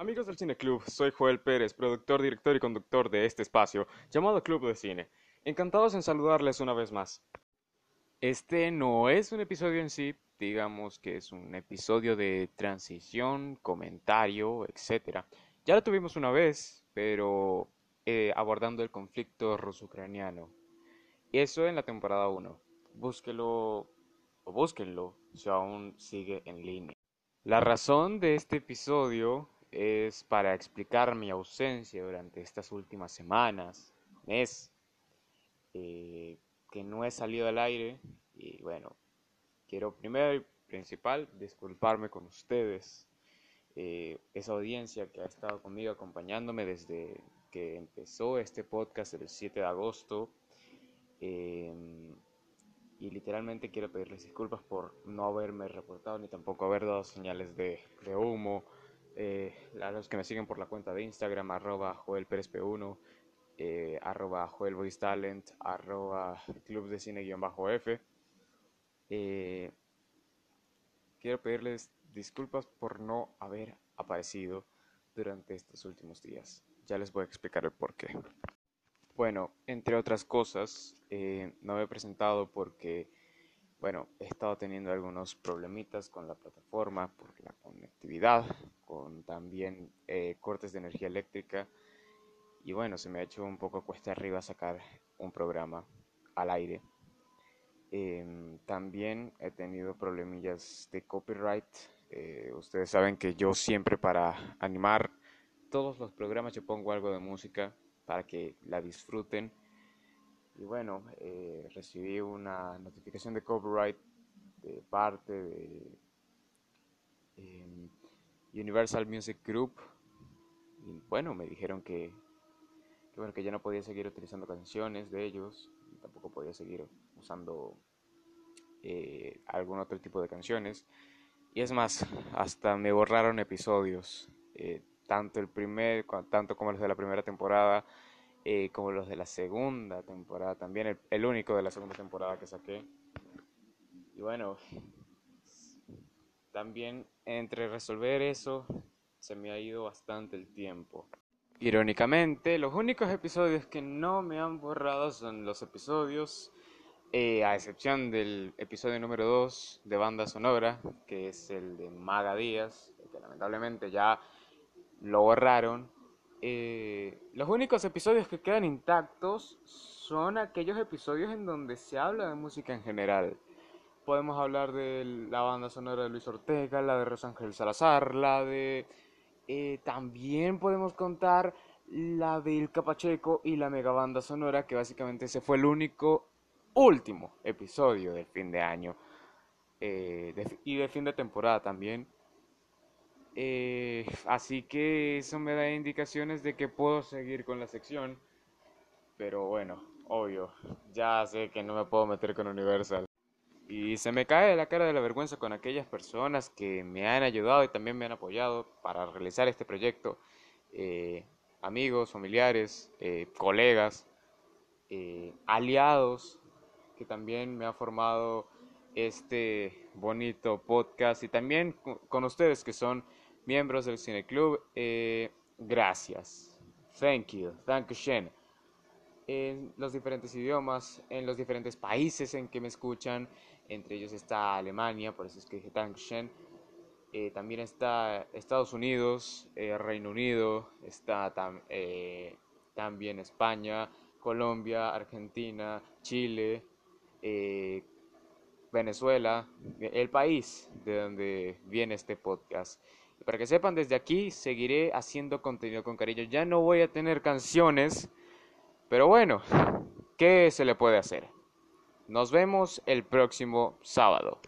Amigos del Cine Club, soy Joel Pérez, productor, director y conductor de este espacio llamado Club de Cine. Encantados en saludarles una vez más. Este no es un episodio en sí, digamos que es un episodio de transición, comentario, etc. Ya lo tuvimos una vez, pero eh, abordando el conflicto ruso-ucraniano. Eso en la temporada 1. Búsquelo o búsquenlo si aún sigue en línea. La razón de este episodio es para explicar mi ausencia durante estas últimas semanas, mes, eh, que no he salido al aire y bueno, quiero primero y principal disculparme con ustedes, eh, esa audiencia que ha estado conmigo acompañándome desde que empezó este podcast el 7 de agosto. Em, y literalmente quiero pedirles disculpas por no haberme reportado ni tampoco haber dado señales de, humo. Eh, a los que me siguen por la cuenta de Instagram, arroba joelperezp1, eh, arroba joelvoicetalent, arroba club de cine-f. Eh, quiero pedirles disculpas por no haber aparecido durante estos últimos días. Ya les voy a explicar el por qué. Bueno, entre otras cosas, eh, no me he presentado porque, bueno, he estado teniendo algunos problemitas con la plataforma por la conectividad, con también eh, cortes de energía eléctrica y bueno, se me ha hecho un poco cuesta arriba sacar un programa al aire. Em, también he tenido problemillas de copyright. Eh, ustedes saben que yo siempre para animar todos los programas yo pongo algo de música para que la disfruten. Y bueno, eh, recibí una notificación de copyright de parte de em, Universal Music Group. Y bueno, me dijeron que, bueno, que ya no podía seguir utilizando canciones de ellos, y tampoco podía seguir usando eh, algún otro tipo de canciones. Y es más, hasta me borraron episodios. Eh, tanto el primer, tanto como los de la primera temporada, eh, como los de la segunda temporada, también el, único de la segunda temporada que saqué. Y bueno, también entre resolver eso se me ha ido bastante el tiempo. Irónicamente, los únicos episodios que no me han borrado son los episodios, eh, a excepción del episodio número 2 de Banda Sonora, que es el de Maga Díaz, que lamentablemente ya lo borraron. Eh, los únicos episodios que quedan intactos son aquellos episodios en donde se habla de música en general. Podemos hablar de la banda sonora de Luis Ortega, la de Rosángel Salazar, la de... Eh, también podemos contar la de Il Capacheco y la mega banda sonora, que básicamente ese fue el único último episodio del fin de año eh, y de fin de temporada también. Eh, así que eso me da indicaciones de que puedo seguir con la sección. Pero bueno, obvio, ya sé que no me puedo meter con Universal. Y se me cae la cara de la vergüenza con aquellas personas que me han ayudado y también me han apoyado para realizar este proyecto. Eh, amigos, familiares, eh, colegas, aliados que también me ha formado este bonito podcast y también con ustedes que son miembros del Cine Club, eh, gracias. Thank you. Thank you. En los diferentes idiomas, en los diferentes países en que me escuchan, entre ellos está Alemania, por eso es que dije Thank you. Eh, también está Estados Unidos, eh, Reino Unido, está también España, Colombia, Argentina, Chile, Venezuela, el país de donde viene este podcast. Para que sepan, desde aquí seguiré haciendo contenido con cariño. Ya no voy a tener canciones, pero bueno, ¿qué se le puede hacer? Nos vemos el próximo sábado.